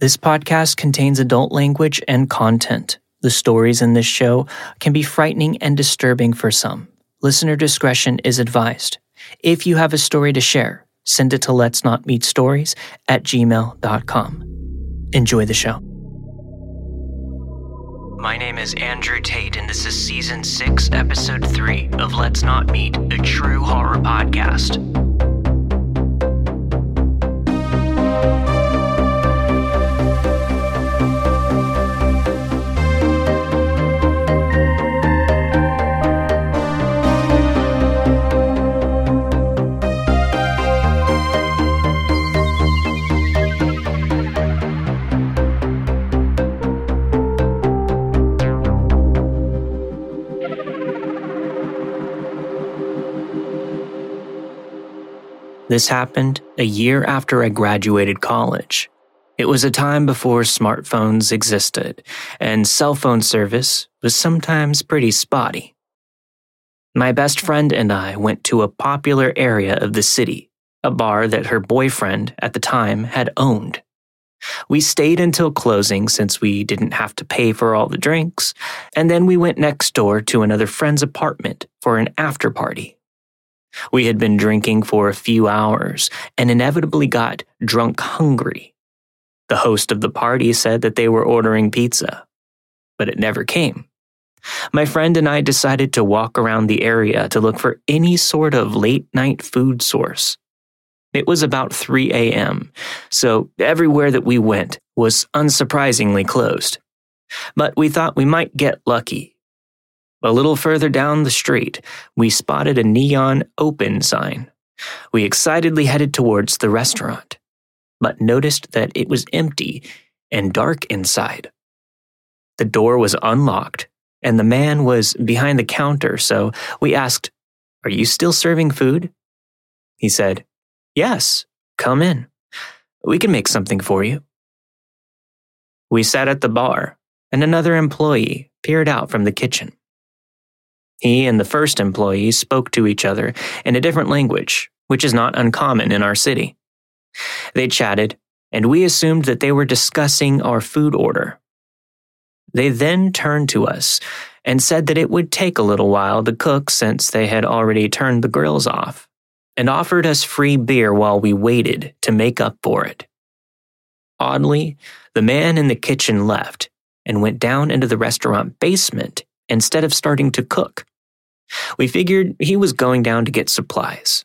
This podcast contains adult language and content. The stories in this show can be frightening and disturbing for some. Listener discretion is advised. If you have a story to share, send it to let's not meet stories at gmail.com. Enjoy the show. My name is Andrew Tate, and this is season six, episode three of Let's Not Meet, a true horror podcast. This happened a year after I graduated college. It was a time before smartphones existed, and cell phone service was sometimes pretty spotty. My best friend and I went to a popular area of the city, a bar that her boyfriend at the time had owned. We stayed until closing since we didn't have to pay for all the drinks, and then we went next door to another friend's apartment for an after party. We had been drinking for a few hours and inevitably got drunk hungry. The host of the party said that they were ordering pizza, but it never came. My friend and I decided to walk around the area to look for any sort of late night food source. It was about 3 a.m., so everywhere that we went was unsurprisingly closed. But we thought we might get lucky a little further down the street, we spotted a neon open sign. We excitedly headed towards the restaurant, but noticed that it was empty and dark inside. The door was unlocked, and the man was behind the counter, so we asked, Are you still serving food? He said, Yes, come in. We can make something for you. We sat at the bar, and another employee peered out from the kitchen. He and the first employee spoke to each other in a different language, which is not uncommon in our city. They chatted, and we assumed that they were discussing our food order. They then turned to us and said that it would take a little while to cook since they had already turned the grills off, and offered us free beer while we waited to make up for it. Oddly, the man in the kitchen left and went down into the restaurant basement instead of starting to cook. We figured he was going down to get supplies.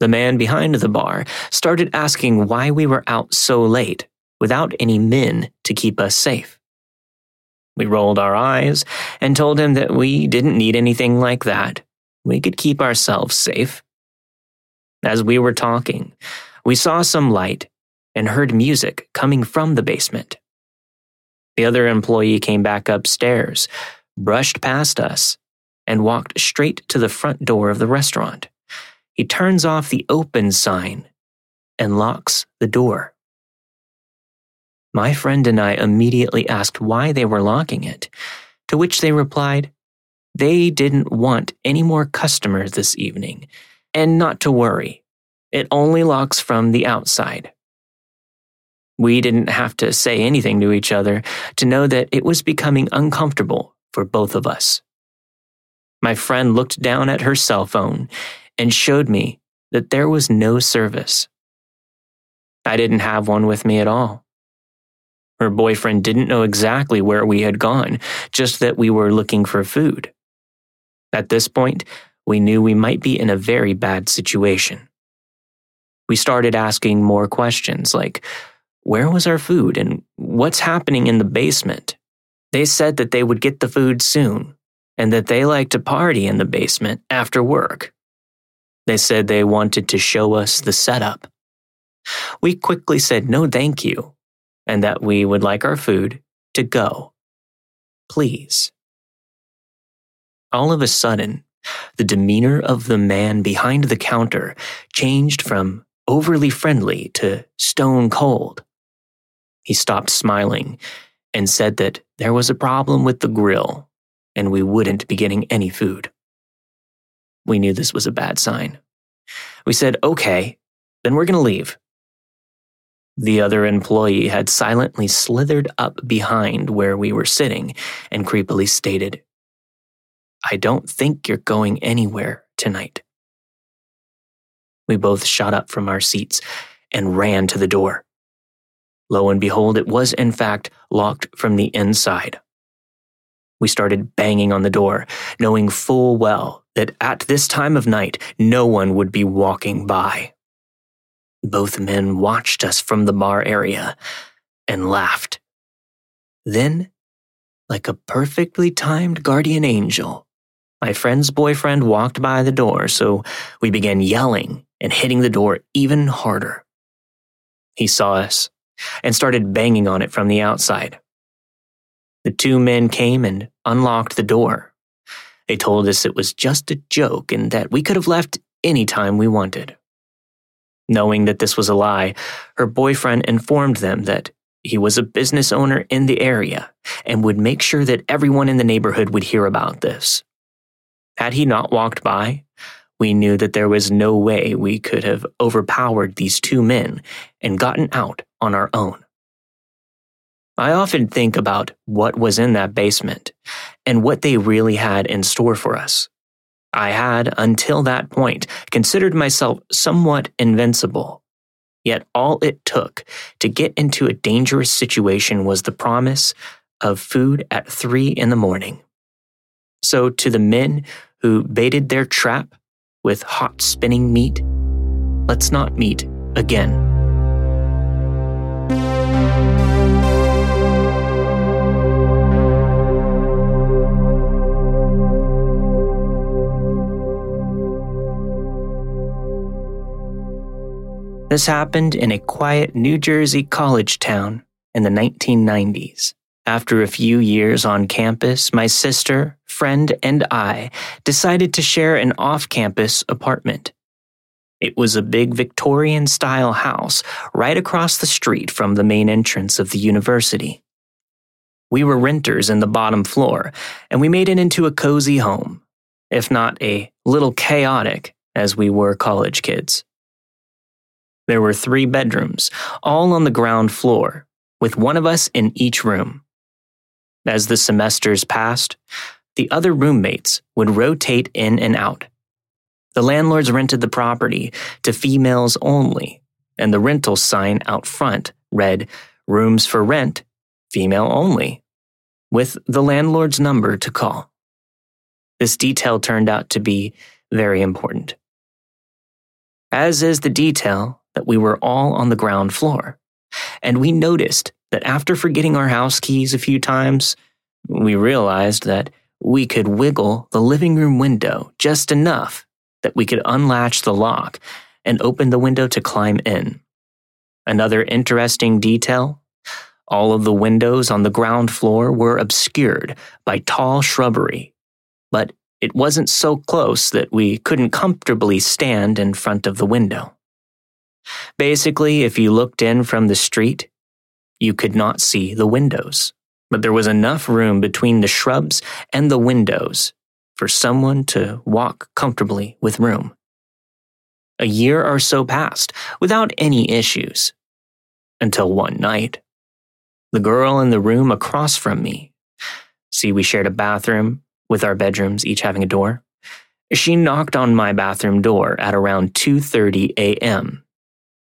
The man behind the bar started asking why we were out so late without any men to keep us safe. We rolled our eyes and told him that we didn't need anything like that. We could keep ourselves safe. As we were talking, we saw some light and heard music coming from the basement. The other employee came back upstairs, brushed past us, and walked straight to the front door of the restaurant. He turns off the open sign and locks the door. My friend and I immediately asked why they were locking it, to which they replied, they didn't want any more customers this evening, and not to worry, it only locks from the outside. We didn't have to say anything to each other to know that it was becoming uncomfortable for both of us. My friend looked down at her cell phone and showed me that there was no service. I didn't have one with me at all. Her boyfriend didn't know exactly where we had gone, just that we were looking for food. At this point, we knew we might be in a very bad situation. We started asking more questions like, where was our food and what's happening in the basement? They said that they would get the food soon and that they like to party in the basement after work. They said they wanted to show us the setup. We quickly said no thank you and that we would like our food to go. Please. All of a sudden, the demeanor of the man behind the counter changed from overly friendly to stone cold. He stopped smiling and said that there was a problem with the grill and we wouldn't be getting any food. We knew this was a bad sign. We said, okay, then we're going to leave. The other employee had silently slithered up behind where we were sitting and creepily stated, I don't think you're going anywhere tonight. We both shot up from our seats and ran to the door. Lo and behold, it was in fact locked from the inside. We started banging on the door, knowing full well that at this time of night no one would be walking by. Both men watched us from the bar area and laughed. Then, like a perfectly timed guardian angel, my friend's boyfriend walked by the door, so we began yelling and hitting the door even harder. He saw us and started banging on it from the outside. The two men came and unlocked the door. They told us it was just a joke and that we could have left any time we wanted. Knowing that this was a lie, her boyfriend informed them that he was a business owner in the area and would make sure that everyone in the neighborhood would hear about this. Had he not walked by, we knew that there was no way we could have overpowered these two men and gotten out on our own. I often think about what was in that basement and what they really had in store for us. I had, until that point, considered myself somewhat invincible. Yet all it took to get into a dangerous situation was the promise of food at three in the morning. So, to the men who baited their trap with hot spinning meat, let's not meet again. This happened in a quiet New Jersey college town in the 1990s. After a few years on campus, my sister, friend, and I decided to share an off campus apartment. It was a big Victorian style house right across the street from the main entrance of the university. We were renters in the bottom floor, and we made it into a cozy home, if not a little chaotic as we were college kids. There were three bedrooms, all on the ground floor, with one of us in each room. As the semesters passed, the other roommates would rotate in and out. The landlords rented the property to females only, and the rental sign out front read Rooms for Rent, Female Only, with the landlord's number to call. This detail turned out to be very important. As is the detail that we were all on the ground floor. And we noticed that after forgetting our house keys a few times, we realized that we could wiggle the living room window just enough that we could unlatch the lock and open the window to climb in. Another interesting detail all of the windows on the ground floor were obscured by tall shrubbery, but it wasn't so close that we couldn't comfortably stand in front of the window. Basically, if you looked in from the street, you could not see the windows, but there was enough room between the shrubs and the windows for someone to walk comfortably with room. A year or so passed without any issues until one night. The girl in the room across from me, see, we shared a bathroom with our bedrooms each having a door. She knocked on my bathroom door at around 2:30 a.m.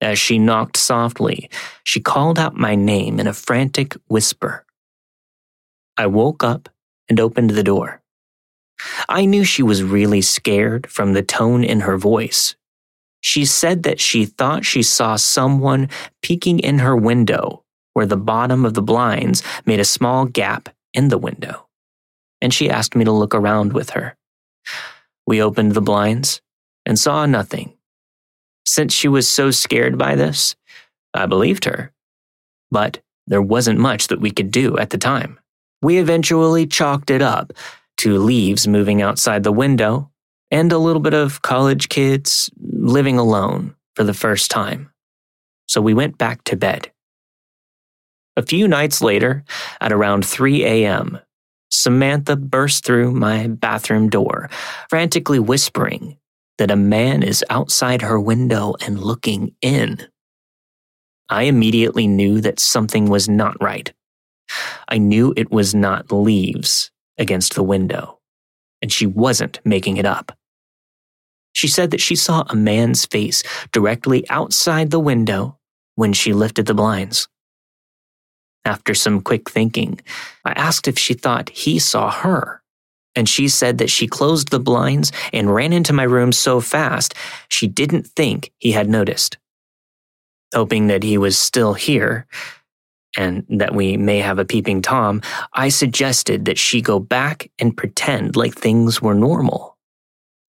As she knocked softly, she called out my name in a frantic whisper. I woke up and opened the door. I knew she was really scared from the tone in her voice. She said that she thought she saw someone peeking in her window where the bottom of the blinds made a small gap in the window. And she asked me to look around with her. We opened the blinds and saw nothing since she was so scared by this, I believed her. But there wasn't much that we could do at the time. We eventually chalked it up to leaves moving outside the window and a little bit of college kids living alone for the first time. So we went back to bed. A few nights later, at around 3 a.m., Samantha burst through my bathroom door, frantically whispering that a man is outside her window and looking in. I immediately knew that something was not right. I knew it was not leaves against the window, and she wasn't making it up. She said that she saw a man's face directly outside the window when she lifted the blinds. After some quick thinking, I asked if she thought he saw her, and she said that she closed the blinds and ran into my room so fast she didn't think he had noticed. Hoping that he was still here, and that we may have a peeping Tom, I suggested that she go back and pretend like things were normal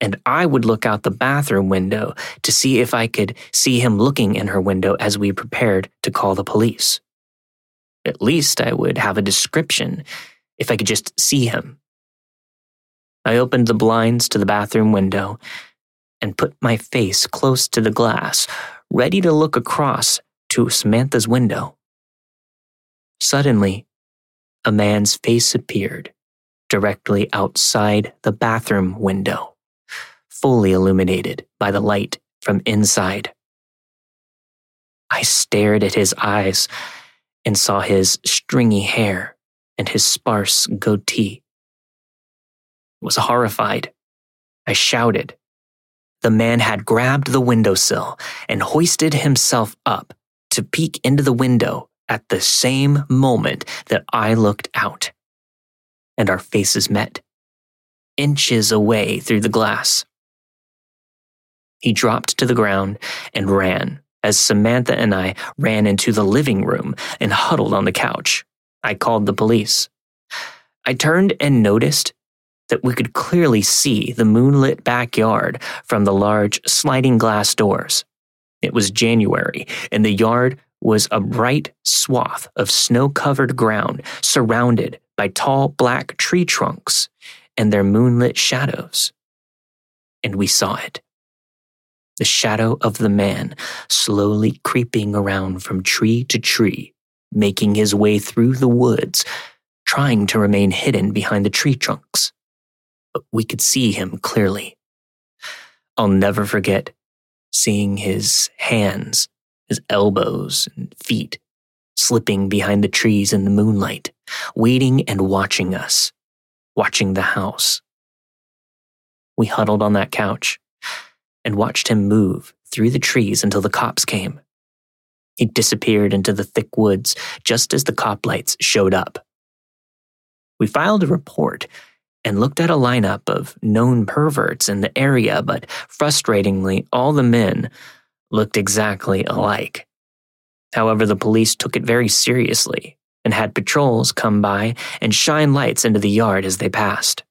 and I would look out the bathroom window to see if I could see him looking in her window as we prepared to call the police. At least I would have a description if I could just see him. I opened the blinds to the bathroom window and put my face close to the glass, ready to look across to Samantha's window. Suddenly, a man's face appeared directly outside the bathroom window fully illuminated by the light from inside. I stared at his eyes and saw his stringy hair and his sparse goatee. Was horrified. I shouted. The man had grabbed the windowsill and hoisted himself up to peek into the window at the same moment that I looked out. And our faces met, inches away through the glass. He dropped to the ground and ran as Samantha and I ran into the living room and huddled on the couch. I called the police. I turned and noticed that we could clearly see the moonlit backyard from the large sliding glass doors. It was January, and the yard was a bright swath of snow covered ground surrounded by tall black tree trunks and their moonlit shadows. And we saw it the shadow of the man slowly creeping around from tree to tree, making his way through the woods, trying to remain hidden behind the tree trunks. But we could see him clearly. I'll never forget seeing his hands, his elbows and feet slipping behind the trees in the moonlight, waiting and watching us, watching the house. We huddled on that couch, and watched him move through the trees until the cops came. He disappeared into the thick woods just as the cop lights showed up. We filed a report and looked at a lineup of known perverts in the area, but frustratingly, all the men looked exactly alike. However, the police took it very seriously and had patrols come by and shine lights into the yard as they passed.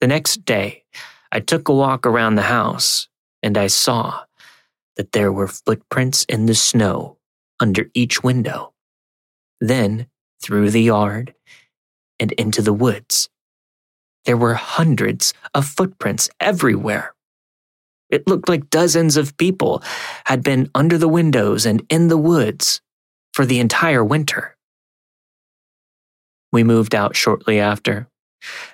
The next day, I took a walk around the house and I saw that there were footprints in the snow under each window. Then, through the yard and into the woods, there were hundreds of footprints everywhere. It looked like dozens of people had been under the windows and in the woods for the entire winter. We moved out shortly after,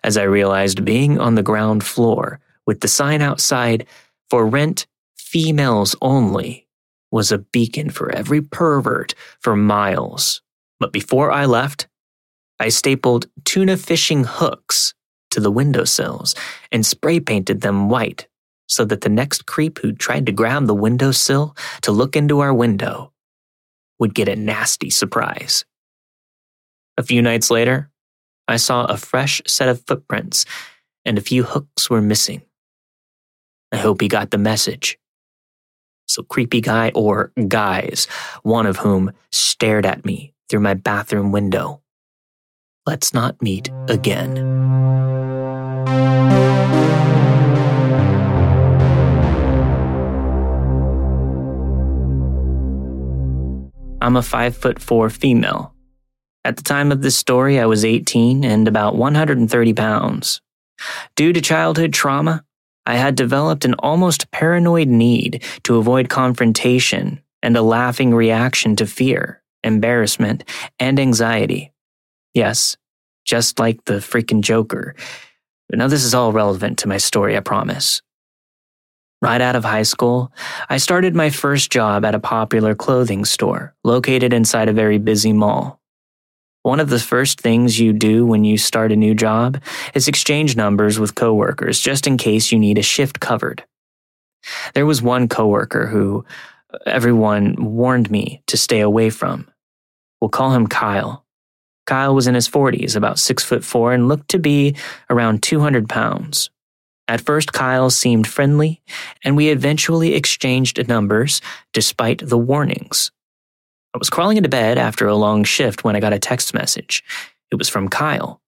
as I realized being on the ground floor with the sign outside, for rent, females only, was a beacon for every pervert for miles. But before I left, I stapled tuna fishing hooks to the windowsills and spray painted them white so that the next creep who tried to grab the windowsill to look into our window would get a nasty surprise. A few nights later, I saw a fresh set of footprints and a few hooks were missing. I hope he got the message. So, creepy guy or guys, one of whom stared at me through my bathroom window. Let's not meet again. I'm a five foot four female. At the time of this story, I was 18 and about 130 pounds. Due to childhood trauma, I had developed an almost paranoid need to avoid confrontation and a laughing reaction to fear, embarrassment, and anxiety. Yes, just like the freaking Joker. But now this is all relevant to my story, I promise. Right out of high school, I started my first job at a popular clothing store located inside a very busy mall. One of the first things you do when you start a new job is exchange numbers with coworkers just in case you need a shift covered. There was one coworker who everyone warned me to stay away from. We'll call him Kyle. Kyle was in his 40s, about 6 foot 4 and looked to be around 200 pounds. At first, Kyle seemed friendly, and we eventually exchanged numbers despite the warnings. I was crawling into bed after a long shift when I got a text message. It was from Kyle.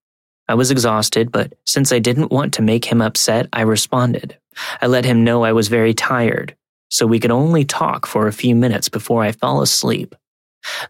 I was exhausted, but since I didn't want to make him upset, I responded. I let him know I was very tired, so we could only talk for a few minutes before I fell asleep.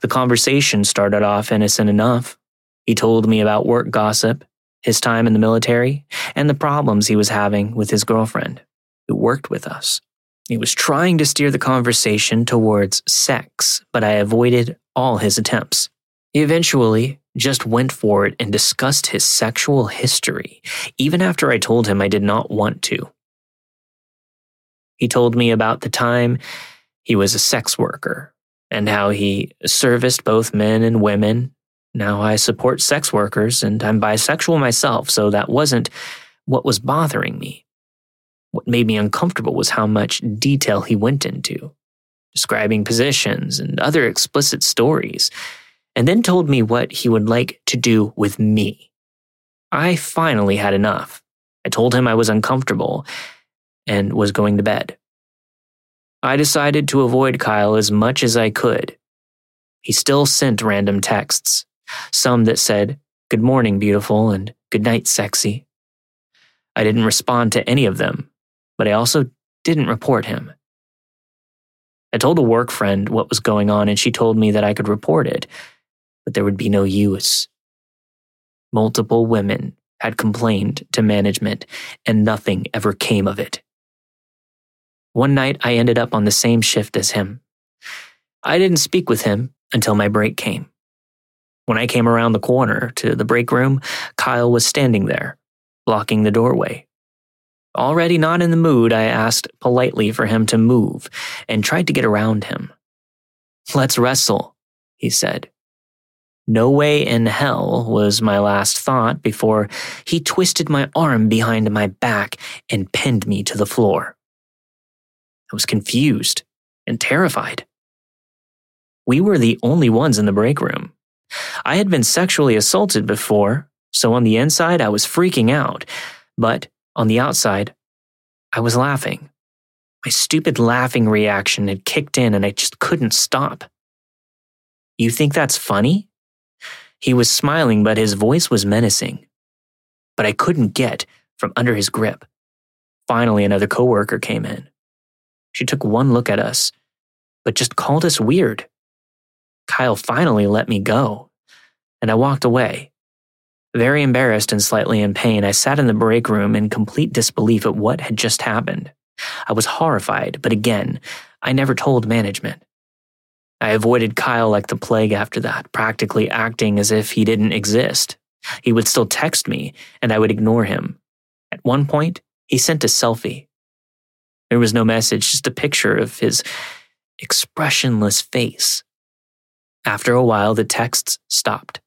The conversation started off innocent enough. He told me about work gossip his time in the military, and the problems he was having with his girlfriend, who worked with us. He was trying to steer the conversation towards sex, but I avoided all his attempts. He eventually just went for it and discussed his sexual history, even after I told him I did not want to. He told me about the time he was a sex worker and how he serviced both men and women now I support sex workers and I'm bisexual myself, so that wasn't what was bothering me. What made me uncomfortable was how much detail he went into, describing positions and other explicit stories, and then told me what he would like to do with me. I finally had enough. I told him I was uncomfortable and was going to bed. I decided to avoid Kyle as much as I could. He still sent random texts, some that said, Good morning, beautiful, and Good night, sexy. I didn't respond to any of them, but I also didn't report him. I told a work friend what was going on, and she told me that I could report it, but there would be no use. Multiple women had complained to management, and nothing ever came of it. One night, I ended up on the same shift as him. I didn't speak with him until my break came. When I came around the corner to the break room, Kyle was standing there, blocking the doorway. Already not in the mood, I asked politely for him to move and tried to get around him. Let's wrestle, he said. No way in hell was my last thought before he twisted my arm behind my back and pinned me to the floor. I was confused and terrified. We were the only ones in the break room. I had been sexually assaulted before, so on the inside I was freaking out, but on the outside, I was laughing. My stupid laughing reaction had kicked in and I just couldn't stop. You think that's funny? He was smiling, but his voice was menacing. But I couldn't get from under his grip. Finally, another coworker came in. She took one look at us, but just called us weird. Kyle finally let me go, and I walked away. Very embarrassed and slightly in pain, I sat in the break room in complete disbelief at what had just happened. I was horrified, but again, I never told management. I avoided Kyle like the plague after that, practically acting as if he didn't exist. He would still text me, and I would ignore him. At one point, he sent a selfie. There was no message, just a picture of his expressionless face. After a while, the texts stopped.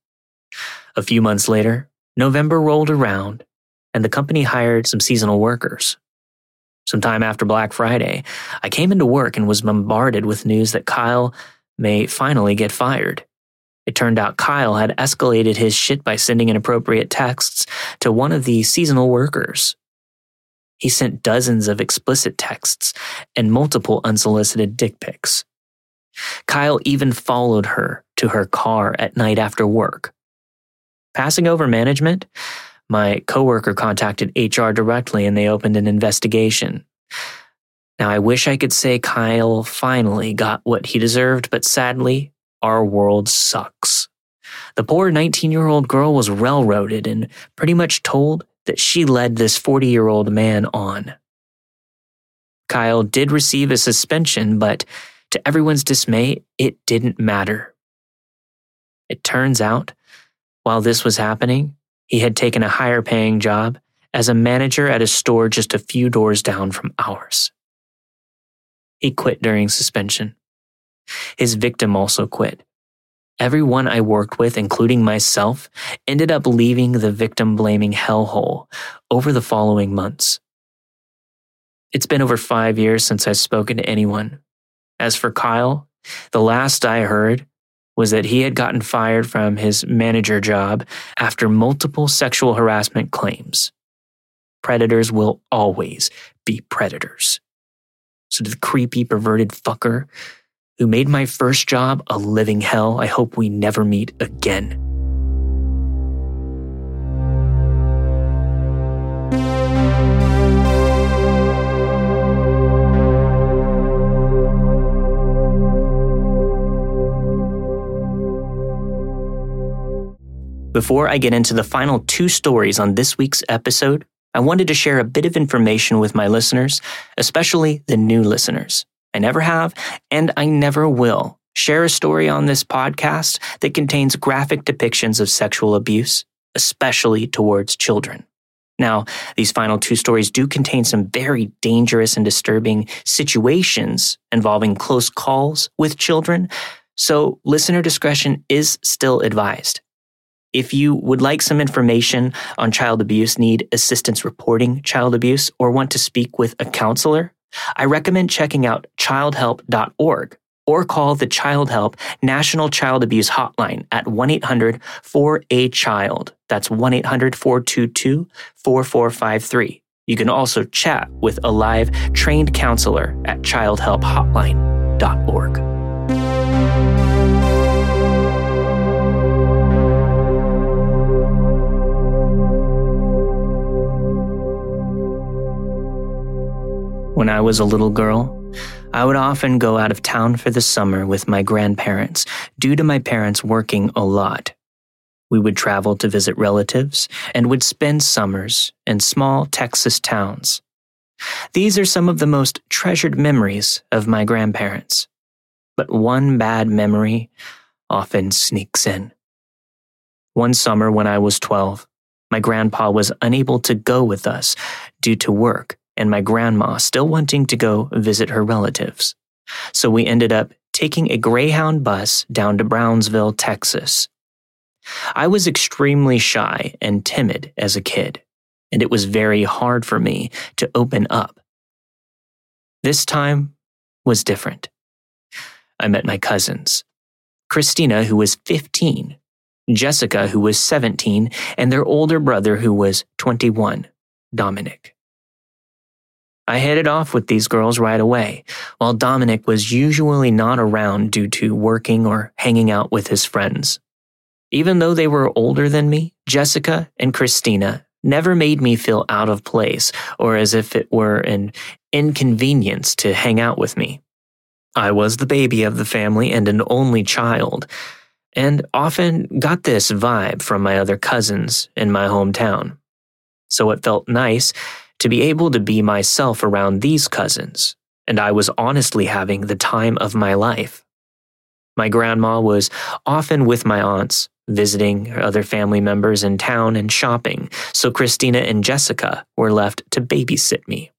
A few months later, November rolled around, and the company hired some seasonal workers. Sometime after Black Friday, I came into work and was bombarded with news that Kyle may finally get fired. It turned out Kyle had escalated his shit by sending inappropriate texts to one of the seasonal workers. He sent dozens of explicit texts and multiple unsolicited dick pics. Kyle even followed her to her car at night after work. Passing over management, my coworker contacted HR directly and they opened an investigation. Now, I wish I could say Kyle finally got what he deserved, but sadly, our world sucks. The poor 19 year old girl was railroaded and pretty much told that she led this 40 year old man on. Kyle did receive a suspension, but to everyone's dismay, it didn't matter. It turns out, while this was happening, he had taken a higher paying job as a manager at a store just a few doors down from ours. He quit during suspension. His victim also quit. Everyone I worked with, including myself, ended up leaving the victim blaming hellhole over the following months. It's been over five years since I've spoken to anyone. As for Kyle, the last I heard was that he had gotten fired from his manager job after multiple sexual harassment claims. Predators will always be predators. So, to the creepy, perverted fucker who made my first job a living hell, I hope we never meet again. Before I get into the final two stories on this week's episode, I wanted to share a bit of information with my listeners, especially the new listeners. I never have, and I never will share a story on this podcast that contains graphic depictions of sexual abuse, especially towards children. Now, these final two stories do contain some very dangerous and disturbing situations involving close calls with children, so listener discretion is still advised. If you would like some information on child abuse, need assistance reporting child abuse, or want to speak with a counselor, I recommend checking out childhelp.org or call the Child Help National Child Abuse Hotline at 1 800 4A Child. That's 1 800 422 4453. You can also chat with a live trained counselor at childhelphotline.org. When I was a little girl, I would often go out of town for the summer with my grandparents due to my parents working a lot. We would travel to visit relatives and would spend summers in small Texas towns. These are some of the most treasured memories of my grandparents. But one bad memory often sneaks in. One summer when I was 12, my grandpa was unable to go with us due to work and my grandma still wanting to go visit her relatives. So we ended up taking a Greyhound bus down to Brownsville, Texas. I was extremely shy and timid as a kid, and it was very hard for me to open up. This time was different. I met my cousins Christina, who was 15, Jessica, who was 17, and their older brother, who was 21, Dominic. I headed off with these girls right away, while Dominic was usually not around due to working or hanging out with his friends. Even though they were older than me, Jessica and Christina never made me feel out of place or as if it were an inconvenience to hang out with me. I was the baby of the family and an only child, and often got this vibe from my other cousins in my hometown. So it felt nice to be able to be myself around these cousins, and I was honestly having the time of my life. My grandma was often with my aunts, visiting other family members in town and shopping, so Christina and Jessica were left to babysit me,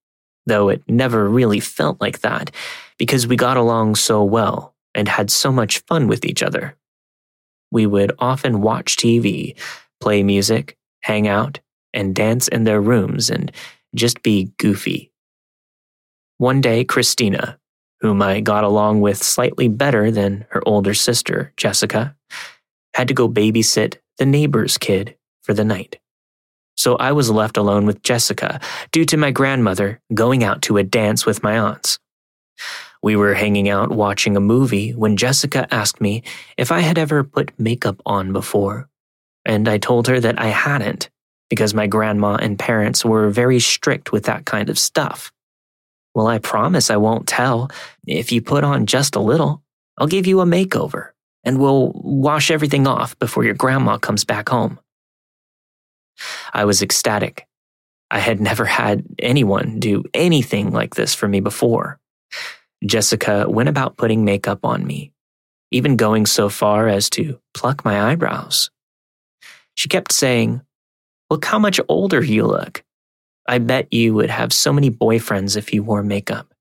though it never really felt like that because we got along so well and had so much fun with each other. We would often watch TV, play music, hang out, and dance in their rooms and just be goofy. One day, Christina, whom I got along with slightly better than her older sister, Jessica, had to go babysit the neighbor's kid for the night. So I was left alone with Jessica due to my grandmother going out to a dance with my aunts. We were hanging out watching a movie when Jessica asked me if I had ever put makeup on before, and I told her that I hadn't because my grandma and parents were very strict with that kind of stuff. Well, I promise I won't tell. If you put on just a little, I'll give you a makeover and we'll wash everything off before your grandma comes back home. I was ecstatic. I had never had anyone do anything like this for me before. Jessica went about putting makeup on me, even going so far as to pluck my eyebrows. She kept saying, Look how much older you look. I bet you would have so many boyfriends if you wore makeup.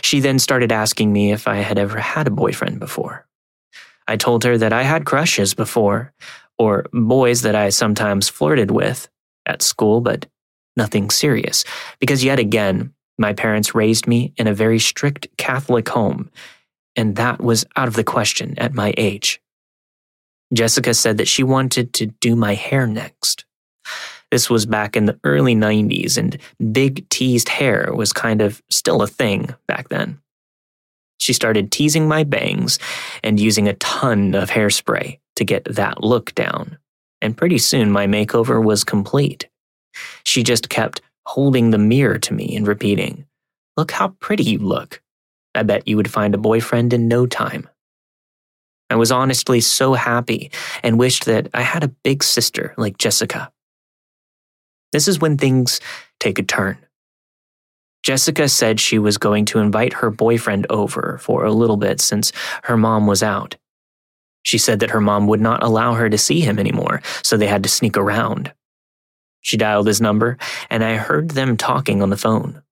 She then started asking me if I had ever had a boyfriend before. I told her that I had crushes before, or boys that I sometimes flirted with at school, but nothing serious, because yet again, my parents raised me in a very strict Catholic home, and that was out of the question at my age. Jessica said that she wanted to do my hair next. This was back in the early 90s, and big teased hair was kind of still a thing back then. She started teasing my bangs and using a ton of hairspray to get that look down. And pretty soon my makeover was complete. She just kept holding the mirror to me and repeating, Look how pretty you look. I bet you would find a boyfriend in no time. I was honestly so happy and wished that I had a big sister like Jessica. This is when things take a turn. Jessica said she was going to invite her boyfriend over for a little bit since her mom was out. She said that her mom would not allow her to see him anymore, so they had to sneak around. She dialed his number, and I heard them talking on the phone.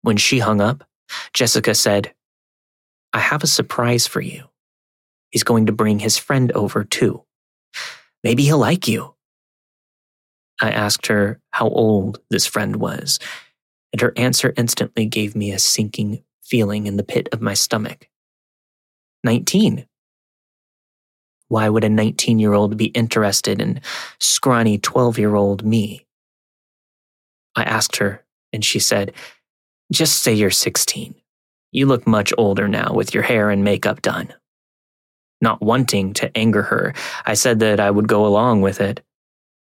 When she hung up, Jessica said, I have a surprise for you. He's going to bring his friend over too. Maybe he'll like you. I asked her how old this friend was, and her answer instantly gave me a sinking feeling in the pit of my stomach. Nineteen. Why would a 19 year old be interested in scrawny 12 year old me? I asked her, and she said, Just say you're 16. You look much older now with your hair and makeup done. Not wanting to anger her, I said that I would go along with it,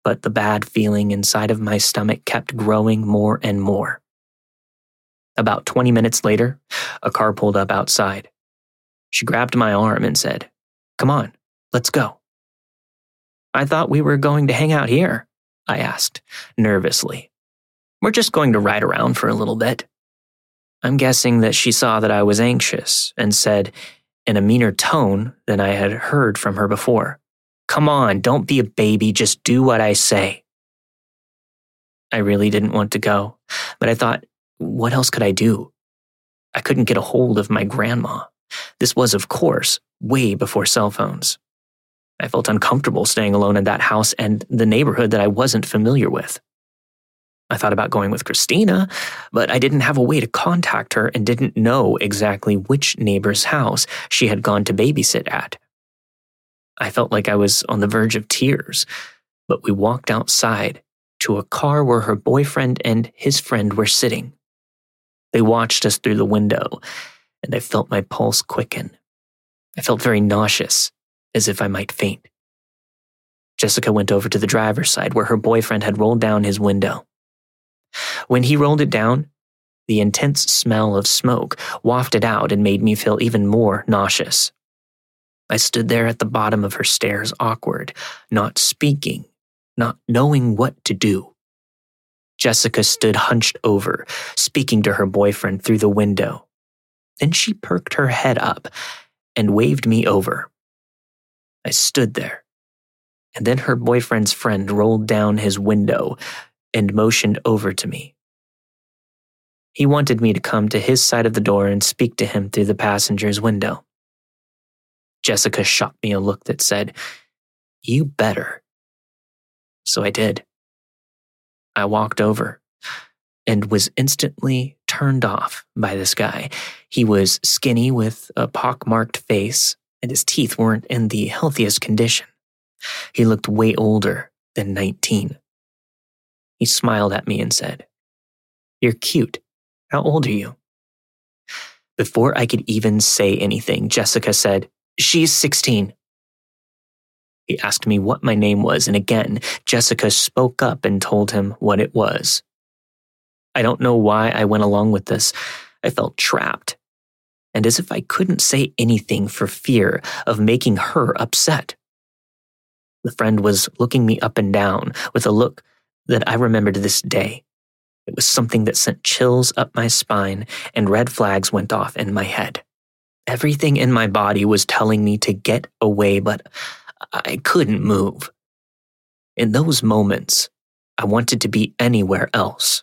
but the bad feeling inside of my stomach kept growing more and more. About 20 minutes later, a car pulled up outside. She grabbed my arm and said, Come on, let's go. I thought we were going to hang out here, I asked, nervously. We're just going to ride around for a little bit. I'm guessing that she saw that I was anxious and said, in a meaner tone than I had heard from her before. Come on, don't be a baby, just do what I say. I really didn't want to go, but I thought, what else could I do? I couldn't get a hold of my grandma. This was, of course, way before cell phones. I felt uncomfortable staying alone in that house and the neighborhood that I wasn't familiar with. I thought about going with Christina, but I didn't have a way to contact her and didn't know exactly which neighbor's house she had gone to babysit at. I felt like I was on the verge of tears, but we walked outside to a car where her boyfriend and his friend were sitting. They watched us through the window, and I felt my pulse quicken. I felt very nauseous, as if I might faint. Jessica went over to the driver's side where her boyfriend had rolled down his window. When he rolled it down, the intense smell of smoke wafted out and made me feel even more nauseous. I stood there at the bottom of her stairs, awkward, not speaking, not knowing what to do. Jessica stood hunched over, speaking to her boyfriend through the window. Then she perked her head up and waved me over. I stood there, and then her boyfriend's friend rolled down his window, and motioned over to me. He wanted me to come to his side of the door and speak to him through the passenger's window. Jessica shot me a look that said, You better. So I did. I walked over and was instantly turned off by this guy. He was skinny with a pockmarked face, and his teeth weren't in the healthiest condition. He looked way older than 19. He smiled at me and said, You're cute. How old are you? Before I could even say anything, Jessica said, She's 16. He asked me what my name was, and again, Jessica spoke up and told him what it was. I don't know why I went along with this. I felt trapped, and as if I couldn't say anything for fear of making her upset. The friend was looking me up and down with a look that I remember to this day. It was something that sent chills up my spine and red flags went off in my head. Everything in my body was telling me to get away, but I couldn't move. In those moments, I wanted to be anywhere else.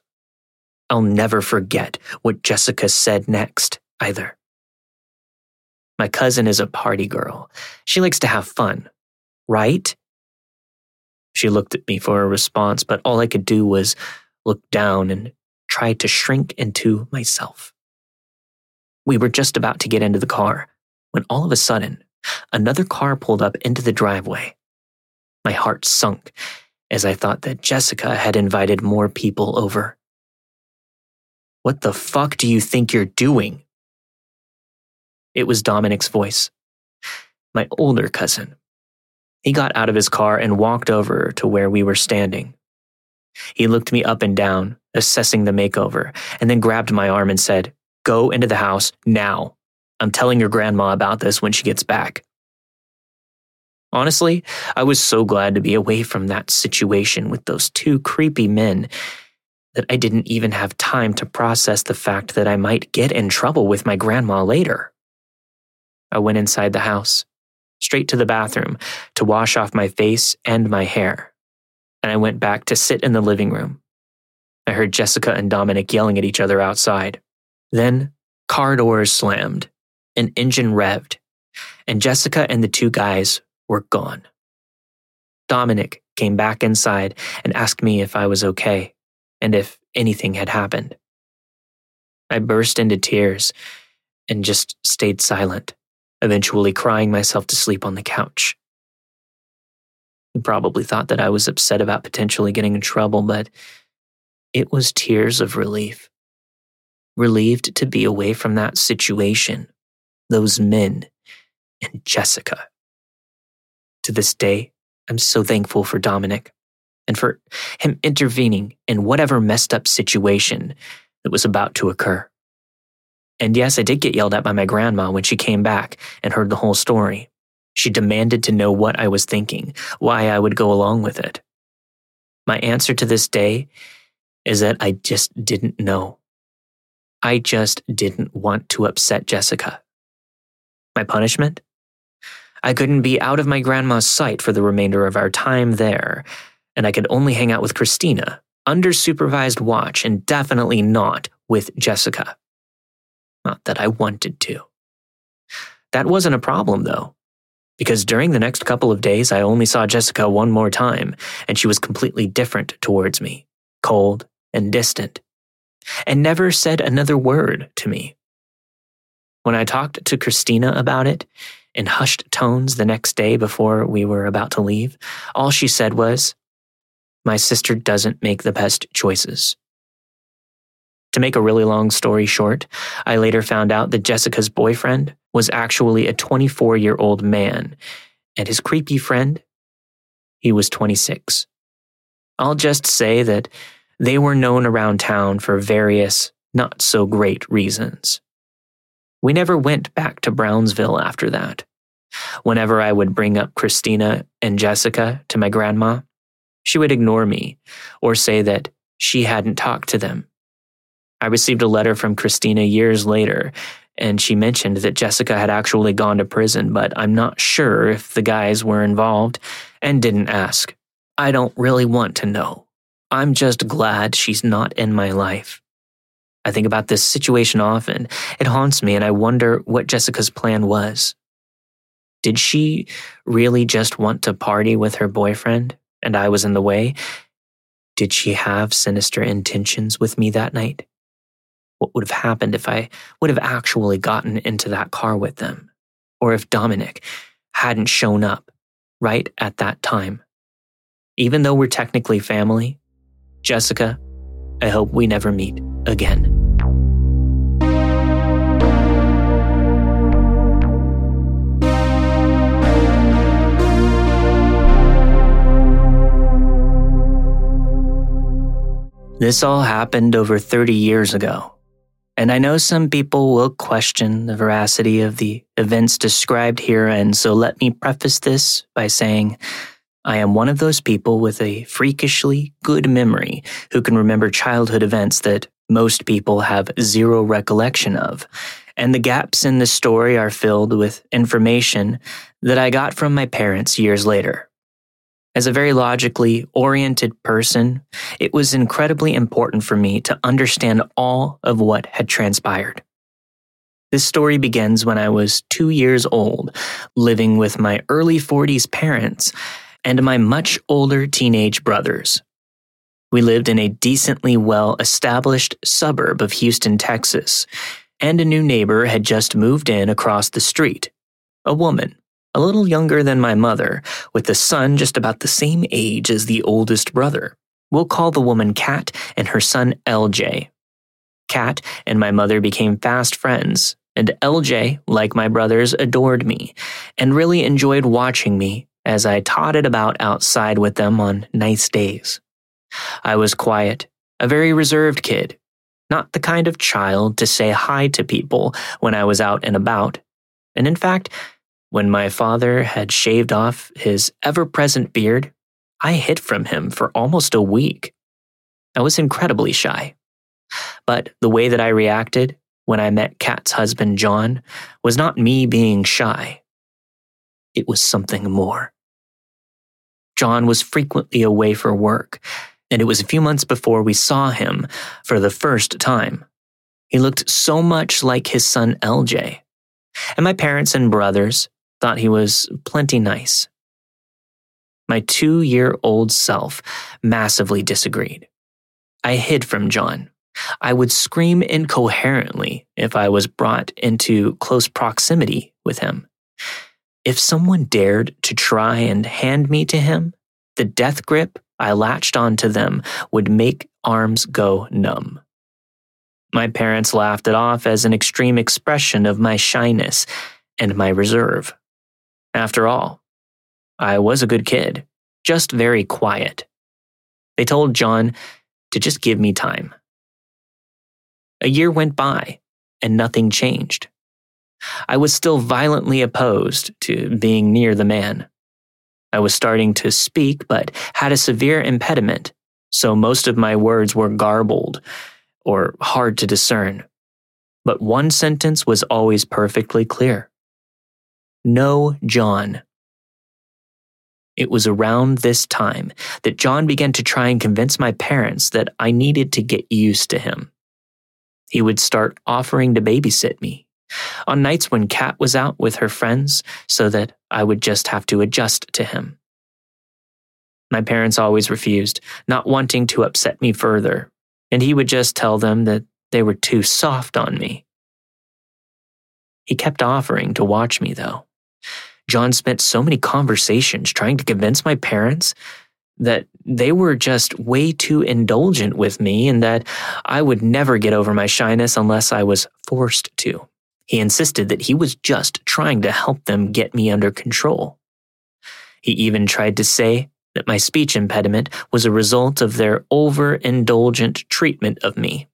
I'll never forget what Jessica said next, either. My cousin is a party girl. She likes to have fun, right? She looked at me for a response, but all I could do was look down and try to shrink into myself. We were just about to get into the car when all of a sudden, another car pulled up into the driveway. My heart sunk as I thought that Jessica had invited more people over. What the fuck do you think you're doing? It was Dominic's voice, my older cousin. He got out of his car and walked over to where we were standing. He looked me up and down, assessing the makeover, and then grabbed my arm and said, Go into the house now. I'm telling your grandma about this when she gets back. Honestly, I was so glad to be away from that situation with those two creepy men that I didn't even have time to process the fact that I might get in trouble with my grandma later. I went inside the house, straight to the bathroom to wash off my face and my hair, and I went back to sit in the living room. I heard Jessica and Dominic yelling at each other outside. Then, car doors slammed, an engine revved, and Jessica and the two guys were gone. Dominic came back inside and asked me if I was okay and if anything had happened. I burst into tears and just stayed silent, eventually crying myself to sleep on the couch. He probably thought that I was upset about potentially getting in trouble, but it was tears of relief. Relieved to be away from that situation, those men, and Jessica. To this day, I'm so thankful for Dominic and for him intervening in whatever messed up situation that was about to occur. And yes, I did get yelled at by my grandma when she came back and heard the whole story. She demanded to know what I was thinking, why I would go along with it. My answer to this day is that I just didn't know. I just didn't want to upset Jessica. My punishment? I couldn't be out of my grandma's sight for the remainder of our time there, and I could only hang out with Christina, under supervised watch, and definitely not with Jessica. Not that I wanted to. That wasn't a problem, though, because during the next couple of days, I only saw Jessica one more time, and she was completely different towards me cold and distant, and never said another word to me. When I talked to Christina about it, in hushed tones the next day before we were about to leave, all she said was, my sister doesn't make the best choices. To make a really long story short, I later found out that Jessica's boyfriend was actually a 24 year old man, and his creepy friend, he was 26. I'll just say that they were known around town for various not so great reasons. We never went back to Brownsville after that. Whenever I would bring up Christina and Jessica to my grandma, she would ignore me or say that she hadn't talked to them. I received a letter from Christina years later, and she mentioned that Jessica had actually gone to prison, but I'm not sure if the guys were involved and didn't ask. I don't really want to know. I'm just glad she's not in my life. I think about this situation often. It haunts me, and I wonder what Jessica's plan was. Did she really just want to party with her boyfriend? and I was in the way, did she have sinister intentions with me that night? What would have happened if I would have actually gotten into that car with them? Or if Dominic hadn't shown up right at that time? Even though we're technically family, Jessica, I hope we never meet again. This all happened over 30 years ago, and I know some people will question the veracity of the events described here, and so let me preface this by saying I am one of those people with a freakishly good memory who can remember childhood events that most people have zero recollection of, and the gaps in the story are filled with information that I got from my parents years later. As a very logically oriented person, it was incredibly important for me to understand all of what had transpired. This story begins when I was two years old, living with my early 40s parents and my much older teenage brothers. We lived in a decently well established suburb of Houston, Texas, and a new neighbor had just moved in across the street. A woman, a little younger than my mother, with a son just about the same age as the oldest brother. We'll call the woman Kat and her son LJ. Kat and my mother became fast friends, and LJ, like my brothers, adored me and really enjoyed watching me as I totted about outside with them on nice days. I was quiet, a very reserved kid, not the kind of child to say hi to people when I was out and about. And in fact, when my father had shaved off his ever present beard, I hid from him for almost a week. I was incredibly shy. But the way that I reacted when I met Kat's husband, John, was not me being shy. It was something more. John was frequently away for work, and it was a few months before we saw him for the first time. He looked so much like his son LJ. And my parents and brothers thought he was plenty nice. My two year old self massively disagreed. I hid from John. I would scream incoherently if I was brought into close proximity with him. If someone dared to try and hand me to him, the death grip I latched onto them would make arms go numb. My parents laughed it off as an extreme expression of my shyness and my reserve. After all, I was a good kid, just very quiet. They told John to just give me time. A year went by, and nothing changed. I was still violently opposed to being near the man. I was starting to speak, but had a severe impediment, so most of my words were garbled or hard to discern. But one sentence was always perfectly clear No, John. It was around this time that John began to try and convince my parents that I needed to get used to him. He would start offering to babysit me on nights when Kat was out with her friends so that I would just have to adjust to him. My parents always refused, not wanting to upset me further, and he would just tell them that they were too soft on me. He kept offering to watch me, though. John spent so many conversations trying to convince my parents that they were just way too indulgent with me and that I would never get over my shyness unless I was forced to. He insisted that he was just trying to help them get me under control. He even tried to say that my speech impediment was a result of their overindulgent treatment of me.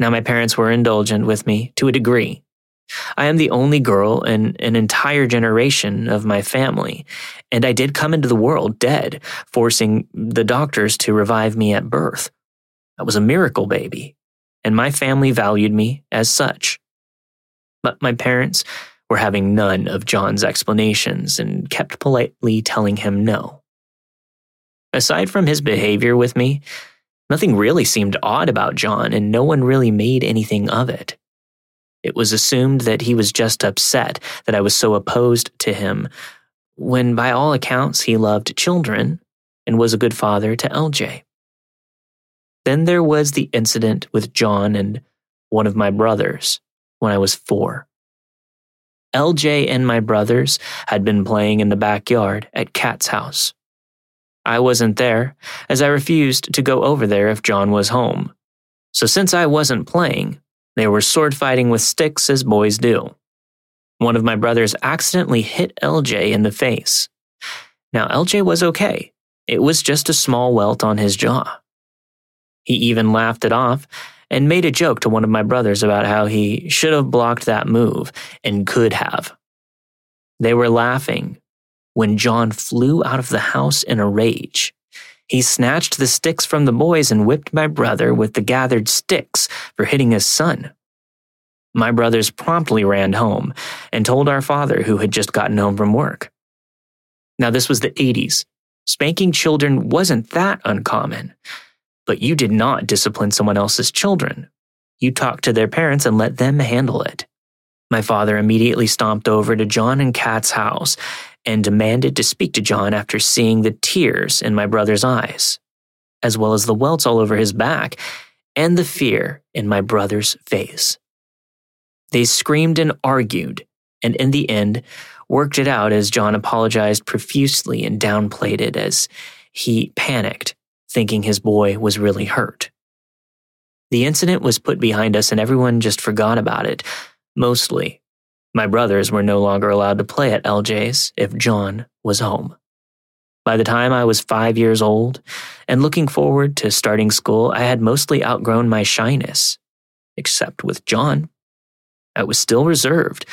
Now, my parents were indulgent with me to a degree. I am the only girl in an entire generation of my family, and I did come into the world dead, forcing the doctors to revive me at birth. I was a miracle baby, and my family valued me as such. But my parents were having none of John's explanations and kept politely telling him no. Aside from his behavior with me, nothing really seemed odd about John, and no one really made anything of it. It was assumed that he was just upset that I was so opposed to him, when by all accounts he loved children and was a good father to LJ. Then there was the incident with John and one of my brothers when I was four. LJ and my brothers had been playing in the backyard at Kat's house. I wasn't there, as I refused to go over there if John was home. So since I wasn't playing, they were sword fighting with sticks as boys do. One of my brothers accidentally hit LJ in the face. Now, LJ was okay. It was just a small welt on his jaw. He even laughed it off and made a joke to one of my brothers about how he should have blocked that move and could have. They were laughing when John flew out of the house in a rage. He snatched the sticks from the boys and whipped my brother with the gathered sticks for hitting his son. My brothers promptly ran home and told our father, who had just gotten home from work. Now, this was the 80s, Spanking children wasn't that uncommon. But you did not discipline someone else's children. You talked to their parents and let them handle it. My father immediately stomped over to John and Kat's house and demanded to speak to John after seeing the tears in my brother's eyes, as well as the welts all over his back and the fear in my brother's face. They screamed and argued, and in the end, worked it out as John apologized profusely and downplayed it as he panicked, thinking his boy was really hurt. The incident was put behind us and everyone just forgot about it, mostly. My brothers were no longer allowed to play at LJ's if John was home. By the time I was five years old and looking forward to starting school, I had mostly outgrown my shyness, except with John. I was still reserved,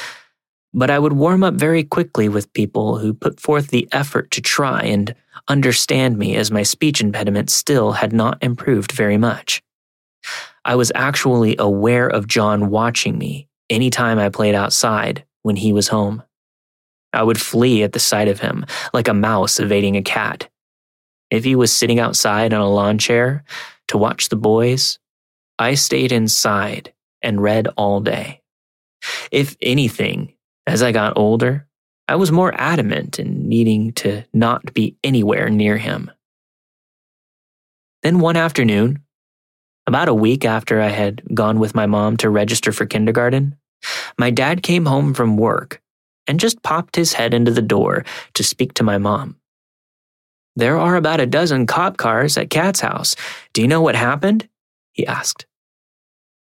but I would warm up very quickly with people who put forth the effort to try and understand me as my speech impediment still had not improved very much. I was actually aware of John watching me anytime I played outside when he was home. I would flee at the sight of him, like a mouse evading a cat. If he was sitting outside on a lawn chair to watch the boys, I stayed inside and read all day. If anything, as I got older, I was more adamant in needing to not be anywhere near him. Then one afternoon, about a week after I had gone with my mom to register for kindergarten, my dad came home from work and just popped his head into the door to speak to my mom. There are about a dozen cop cars at Kat's house. Do you know what happened? He asked.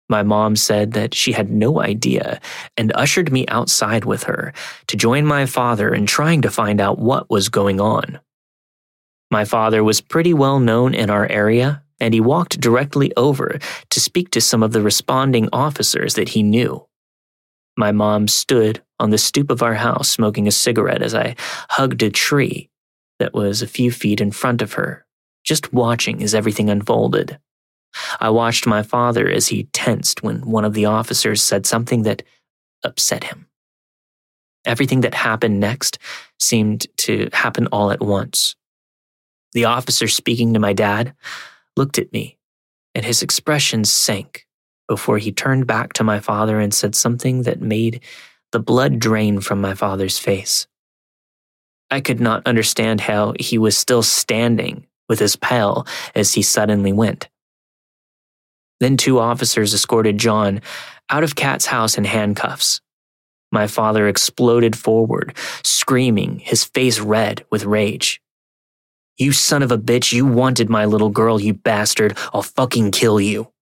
My mom said that she had no idea and ushered me outside with her to join my father in trying to find out what was going on. My father was pretty well known in our area, and he walked directly over to speak to some of the responding officers that he knew. My mom stood on the stoop of our house smoking a cigarette as I hugged a tree that was a few feet in front of her, just watching as everything unfolded. I watched my father as he tensed when one of the officers said something that upset him. Everything that happened next seemed to happen all at once. The officer speaking to my dad looked at me, and his expression sank before he turned back to my father and said something that made the blood drain from my father's face. I could not understand how he was still standing with his pail as he suddenly went. Then two officers escorted John out of Kat's house in handcuffs. My father exploded forward, screaming, his face red with rage. You son of a bitch, you wanted my little girl, you bastard. I'll fucking kill you.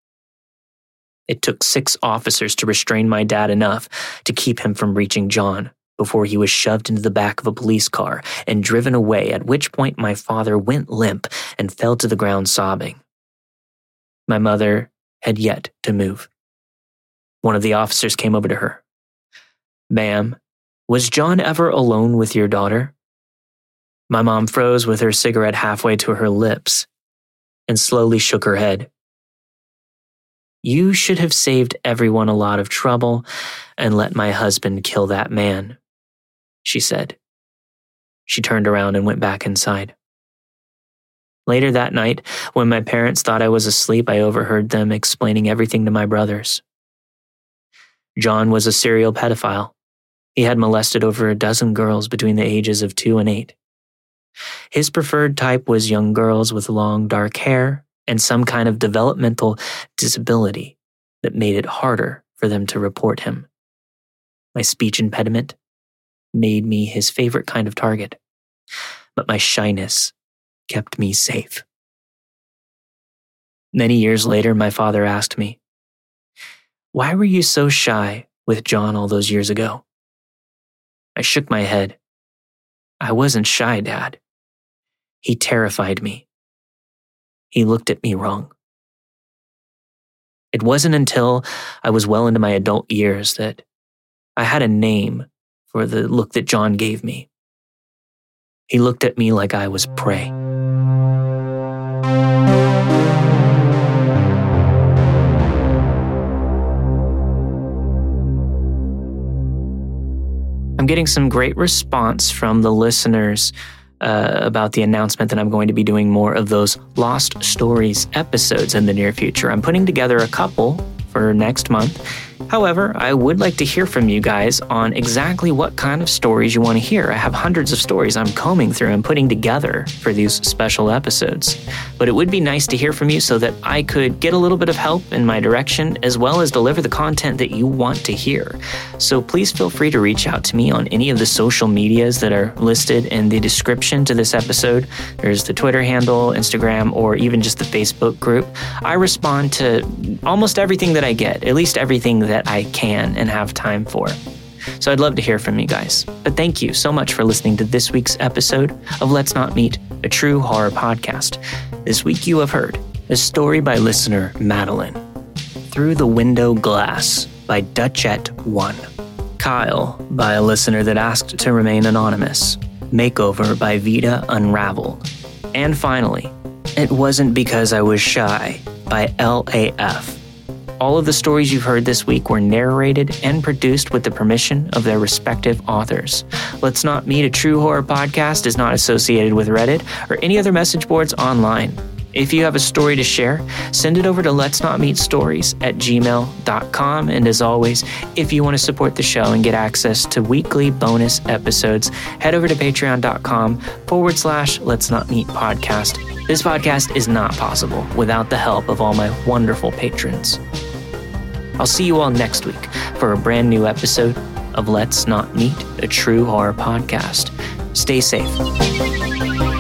It took six officers to restrain my dad enough to keep him from reaching John before he was shoved into the back of a police car and driven away, at which point my father went limp and fell to the ground sobbing. My mother had yet to move. One of the officers came over to her. Ma'am, was John ever alone with your daughter? My mom froze with her cigarette halfway to her lips and slowly shook her head. You should have saved everyone a lot of trouble and let my husband kill that man, she said. She turned around and went back inside. Later that night, when my parents thought I was asleep, I overheard them explaining everything to my brothers. John was a serial pedophile. He had molested over a dozen girls between the ages of two and eight. His preferred type was young girls with long dark hair and some kind of developmental disability that made it harder for them to report him. My speech impediment made me his favorite kind of target, but my shyness kept me safe. Many years later, my father asked me, Why were you so shy with John all those years ago? I shook my head. I wasn't shy, Dad. He terrified me he looked at me wrong. It wasn't until I was well into my adult years that I had a name for the look that John gave me. He looked at me like I was prey. I'm getting some great response from the listeners uh, about the announcement that I'm going to be doing more of those Lost Stories episodes in the near future. I'm putting together a couple for next month. However, I would like to hear from you guys on exactly what kind of stories you want to hear. I have hundreds of stories I'm combing through and putting together for these special episodes. But it would be nice to hear from you so that I could get a little bit of help in my direction as well as deliver the content that you want to hear. So please feel free to reach out to me on any of the social medias that are listed in the description to this episode. There's the Twitter handle, Instagram, or even just the Facebook group. I respond to almost everything that I get, at least everything that I can and have time for. So I'd love to hear from you guys. But thank you so much for listening to this week's episode of Let's Not Meet, a true horror podcast. This week you have heard a story by listener Madeline, Through the Window Glass by Dutchette1, Kyle by a listener that asked to remain anonymous, Makeover by Vida Unraveled, and finally, It Wasn't Because I Was Shy by LAF all of the stories you've heard this week were narrated and produced with the permission of their respective authors. Let's Not Meet a True Horror podcast is not associated with Reddit or any other message boards online. If you have a story to share, send it over to let's not meet stories at gmail.com. And as always, if you want to support the show and get access to weekly bonus episodes, head over to patreon.com forward slash let's not meet podcast. This podcast is not possible without the help of all my wonderful patrons. I'll see you all next week for a brand new episode of Let's Not Meet, a true horror podcast. Stay safe.